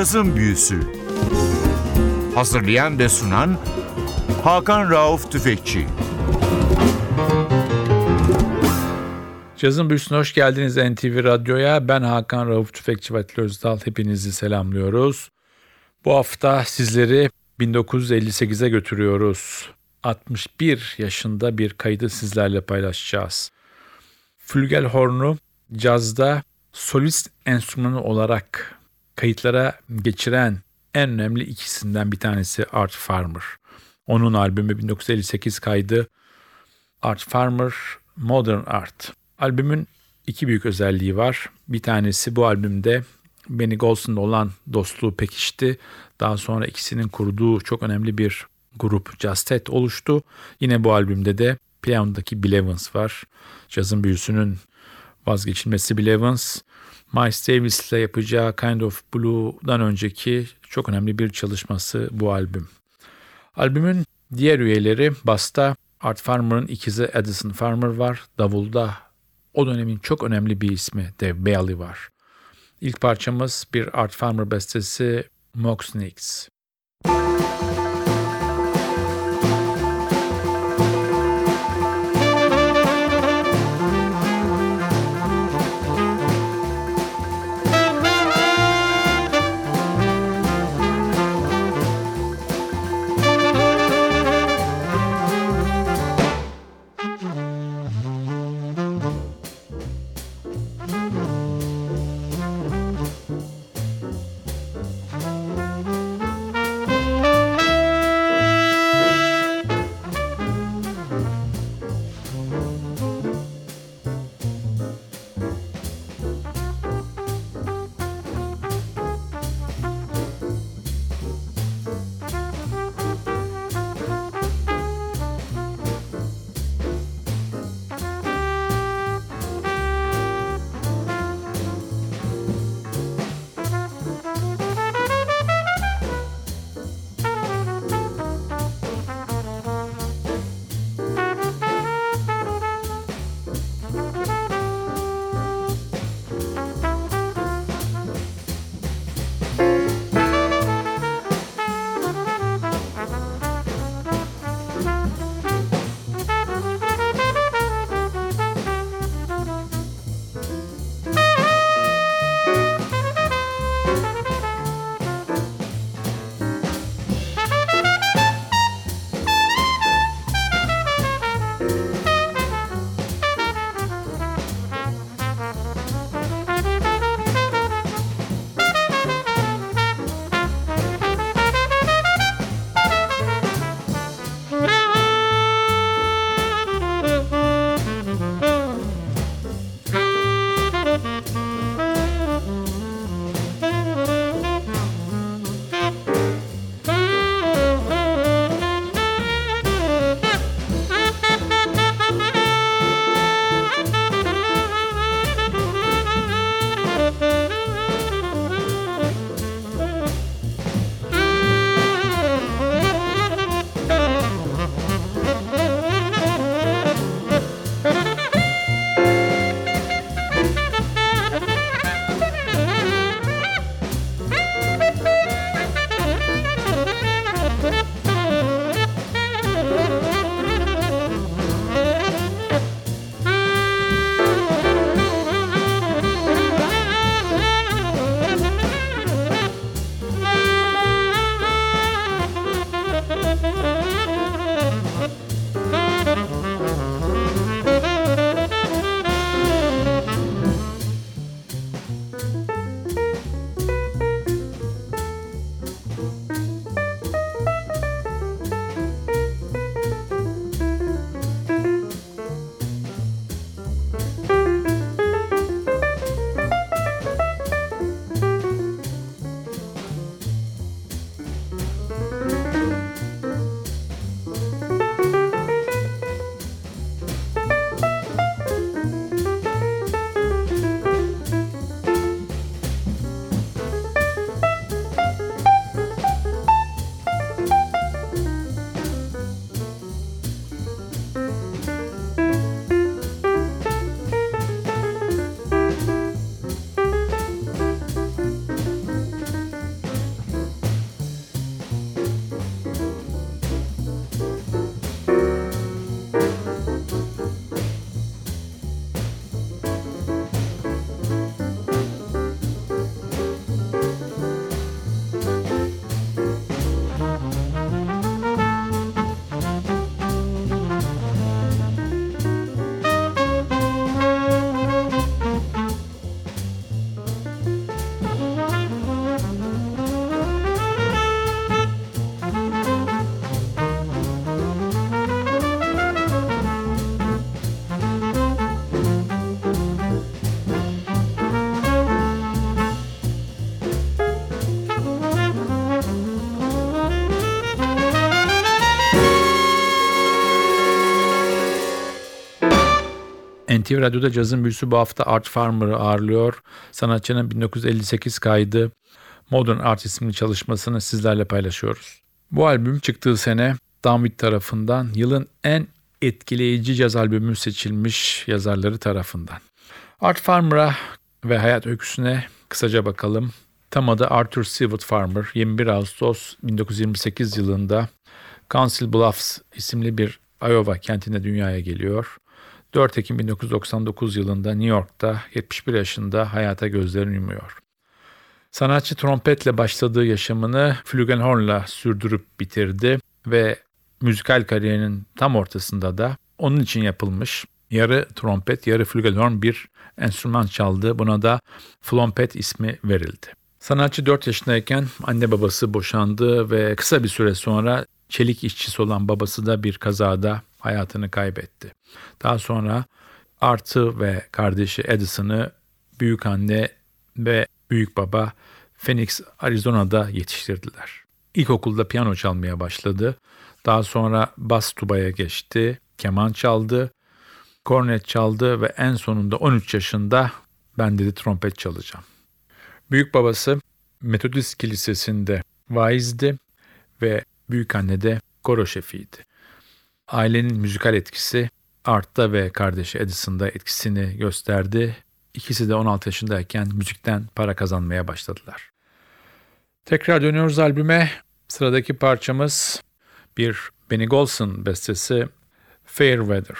Cazın Büyüsü Hazırlayan ve sunan Hakan Rauf Tüfekçi Cazın Büyüsü'ne hoş geldiniz NTV Radyo'ya. Ben Hakan Rauf Tüfekçi ve Özdal. Hepinizi selamlıyoruz. Bu hafta sizleri 1958'e götürüyoruz. 61 yaşında bir kaydı sizlerle paylaşacağız. Flügelhorn'u cazda solist enstrümanı olarak kayıtlara geçiren en önemli ikisinden bir tanesi Art Farmer. Onun albümü 1958 kaydı Art Farmer Modern Art. Albümün iki büyük özelliği var. Bir tanesi bu albümde Benny Golson'la olan dostluğu pekişti. Daha sonra ikisinin kurduğu çok önemli bir grup Justet oluştu. Yine bu albümde de piyanodaki Bill Evans var. Cazın büyüsünün vazgeçilmesi Bill Evans. Miles Davis ile yapacağı Kind of Blue'dan önceki çok önemli bir çalışması bu albüm. Albümün diğer üyeleri basta Art Farmer'ın ikizi Addison Farmer var. Davulda o dönemin çok önemli bir ismi Dave Bailey var. İlk parçamız bir Art Farmer bestesi Mox Nicks. NTV Radyo'da cazın büyüsü bu hafta Art Farmer'ı ağırlıyor. Sanatçının 1958 kaydı Modern Art isimli çalışmasını sizlerle paylaşıyoruz. Bu albüm çıktığı sene Downbeat tarafından yılın en etkileyici caz albümü seçilmiş yazarları tarafından. Art Farmer'a ve hayat öyküsüne kısaca bakalım. Tam adı Arthur Seward Farmer 21 Ağustos 1928 yılında Council Bluffs isimli bir Iowa kentinde dünyaya geliyor. 4 Ekim 1999 yılında New York'ta 71 yaşında hayata gözlerini yumuyor. Sanatçı trompetle başladığı yaşamını flügelhornla sürdürüp bitirdi ve müzikal kariyerinin tam ortasında da onun için yapılmış yarı trompet yarı flügelhorn bir enstrüman çaldı. Buna da flompet ismi verildi. Sanatçı 4 yaşındayken anne babası boşandı ve kısa bir süre sonra çelik işçisi olan babası da bir kazada hayatını kaybetti. Daha sonra Art'ı ve kardeşi Edison'ı büyük anne ve büyük baba Phoenix, Arizona'da yetiştirdiler. İlkokulda piyano çalmaya başladı. Daha sonra bas tubaya geçti, keman çaldı, kornet çaldı ve en sonunda 13 yaşında ben dedi trompet çalacağım. Büyük babası Metodist Kilisesi'nde vaizdi ve büyük anne de koro şefiydi. Ailenin müzikal etkisi Art'ta ve kardeşi Edison'da etkisini gösterdi. İkisi de 16 yaşındayken müzikten para kazanmaya başladılar. Tekrar dönüyoruz albüme. Sıradaki parçamız bir Benny Golson bestesi Fairweather.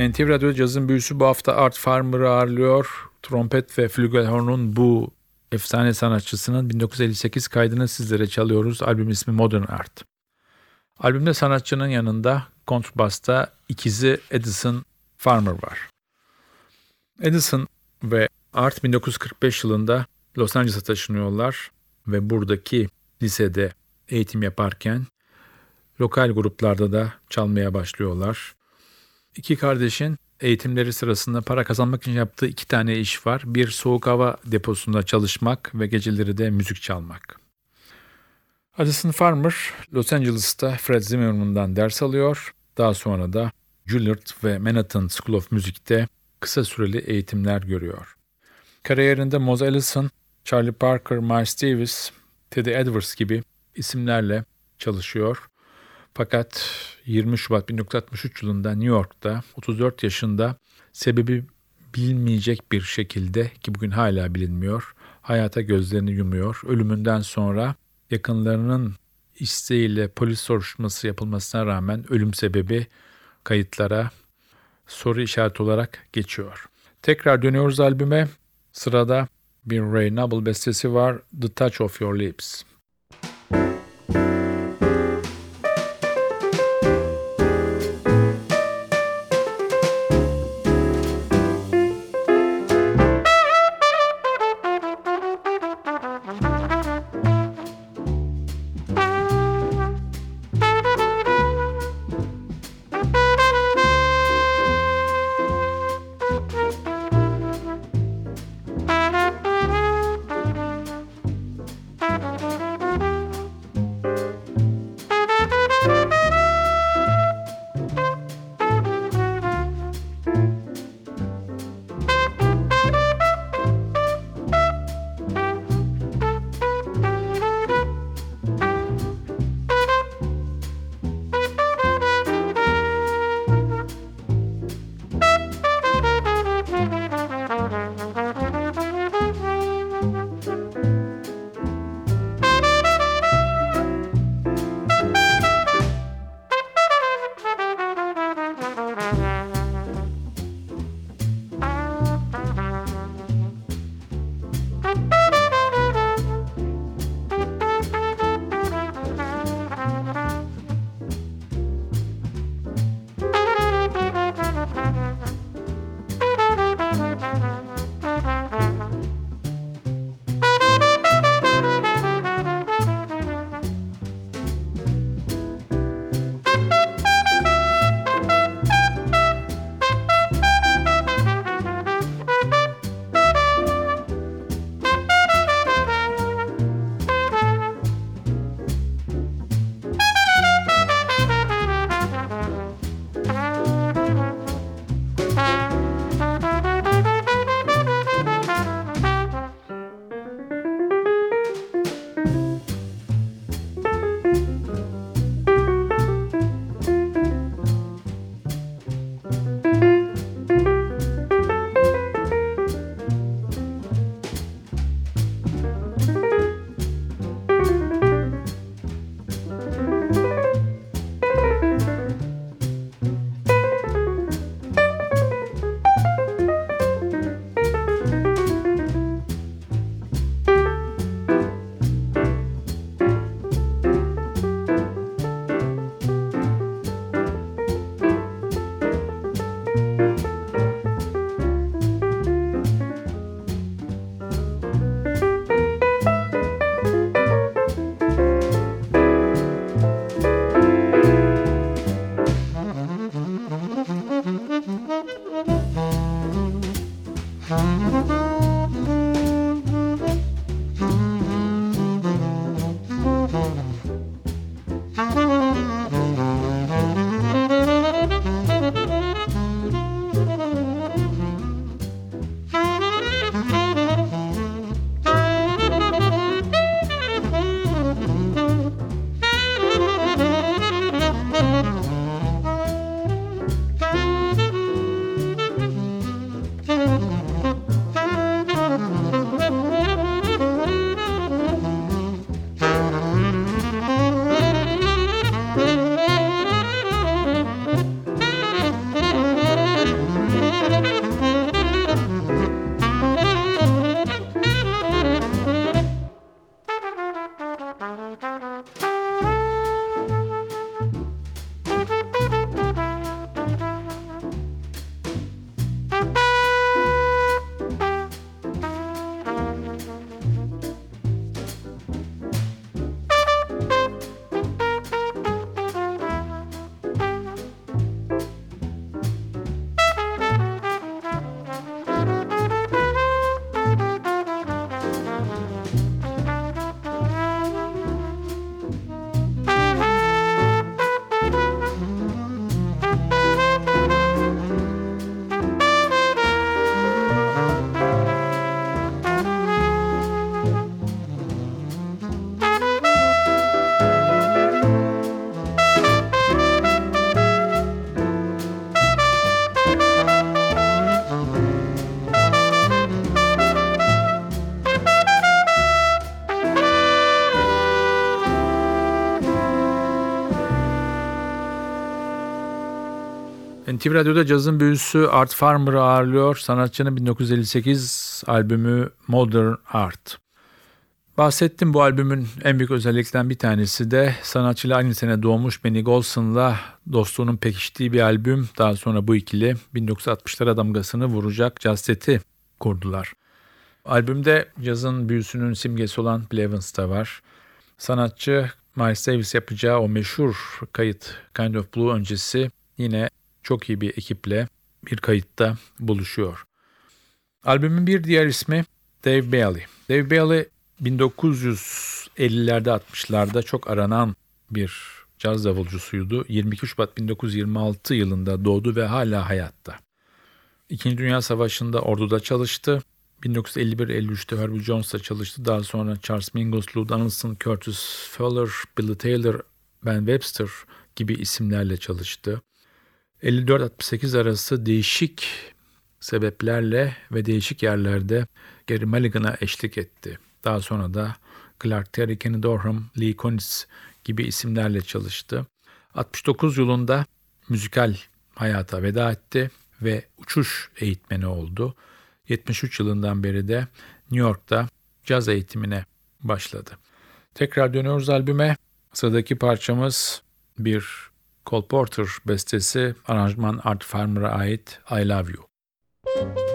NTV Radyo Caz'ın büyüsü bu hafta Art Farmer'ı ağırlıyor. Trompet ve flügelhorn'un bu efsane sanatçısının 1958 kaydını sizlere çalıyoruz. Albüm ismi Modern Art. Albümde sanatçının yanında kontrbasta ikizi Edison Farmer var. Edison ve Art 1945 yılında Los Angeles'a taşınıyorlar ve buradaki lisede eğitim yaparken lokal gruplarda da çalmaya başlıyorlar. İki kardeşin eğitimleri sırasında para kazanmak için yaptığı iki tane iş var. Bir soğuk hava deposunda çalışmak ve geceleri de müzik çalmak. Addison Farmer Los Angeles'ta Fred Zimmerman'dan ders alıyor. Daha sonra da Juilliard ve Manhattan School of Music'te kısa süreli eğitimler görüyor. Kariyerinde Mose Allison, Charlie Parker, Miles Davis, Teddy Edwards gibi isimlerle çalışıyor. Fakat 20 Şubat 1963 yılında New York'ta 34 yaşında sebebi bilinmeyecek bir şekilde ki bugün hala bilinmiyor hayata gözlerini yumuyor. Ölümünden sonra yakınlarının isteğiyle polis soruşturması yapılmasına rağmen ölüm sebebi kayıtlara soru işareti olarak geçiyor. Tekrar dönüyoruz albüme. Sırada bir Ray Noble bestesi var. The Touch of Your Lips. NTV Radyo'da cazın büyüsü Art Farmer'ı ağırlıyor. Sanatçının 1958 albümü Modern Art. Bahsettim bu albümün en büyük özelliklerinden bir tanesi de sanatçıyla aynı sene doğmuş Benny Golson'la dostluğunun pekiştiği bir albüm. Daha sonra bu ikili 1960'lara damgasını vuracak caz seti kurdular. Albümde cazın büyüsünün simgesi olan Bill Evans var. Sanatçı Miles Davis yapacağı o meşhur kayıt Kind of Blue öncesi yine çok iyi bir ekiple bir kayıtta buluşuyor. Albümün bir diğer ismi Dave Bailey. Dave Bailey 1950'lerde 60'larda çok aranan bir caz davulcusuydu. 22 Şubat 1926 yılında doğdu ve hala hayatta. İkinci Dünya Savaşı'nda orduda çalıştı. 1951-53'te Herbie Jones'la çalıştı. Daha sonra Charles Mingus, Lou Donaldson, Curtis Fuller, Billy Taylor, Ben Webster gibi isimlerle çalıştı. 54-68 arası değişik sebeplerle ve değişik yerlerde Gary Mulligan'a eşlik etti. Daha sonra da Clark Terry, Kenny Dorham, Lee Konitz gibi isimlerle çalıştı. 69 yılında müzikal hayata veda etti ve uçuş eğitmeni oldu. 73 yılından beri de New York'ta caz eğitimine başladı. Tekrar dönüyoruz albüme. Sıradaki parçamız bir Cole Porter bestesi, aranjman Art Farmer'a ait I Love You.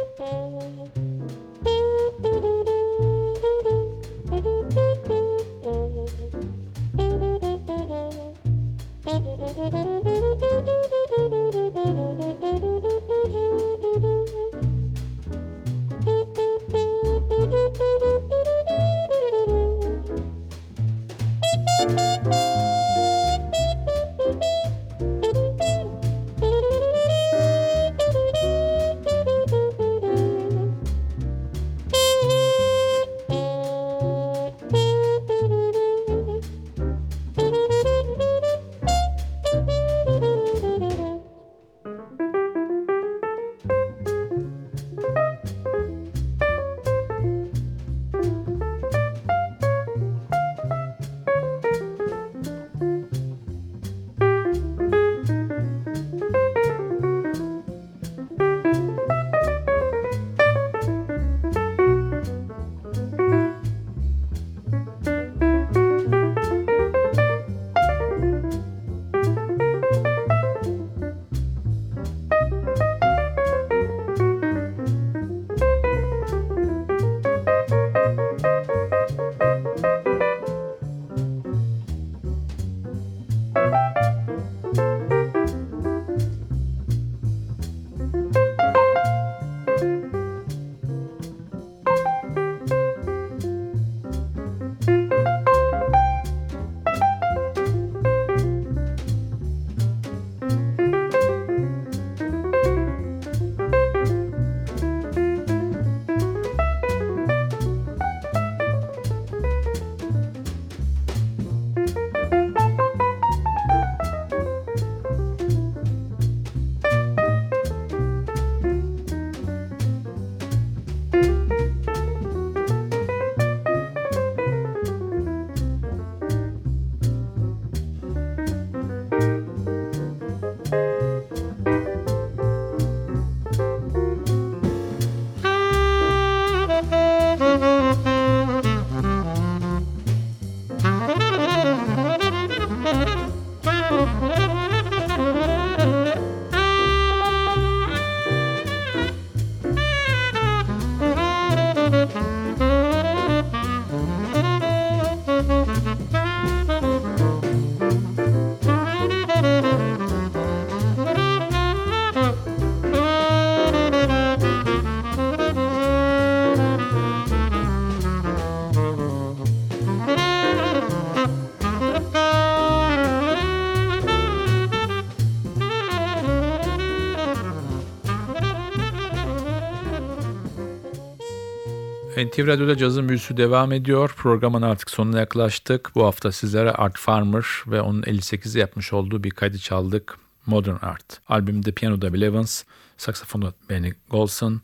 NTV Radyo'da cazın büyüsü devam ediyor. Programın artık sonuna yaklaştık. Bu hafta sizlere Art Farmer ve onun 58'i yapmış olduğu bir kaydı çaldık. Modern Art. Albümde piyanoda Bill Evans, saksafonda Benny Golson,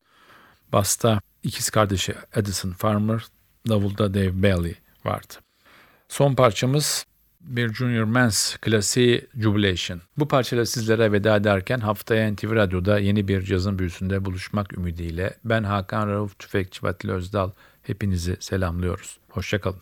basta ikiz kardeşi Edison Farmer, davulda Dave Bailey vardı. Son parçamız bir Junior Men's klasiği Jubilation. Bu parçayla sizlere veda ederken haftaya NTV Radyo'da yeni bir cazın büyüsünde buluşmak ümidiyle ben Hakan Rauf Tüfekçi ve Atilla Özdal hepinizi selamlıyoruz. Hoşçakalın.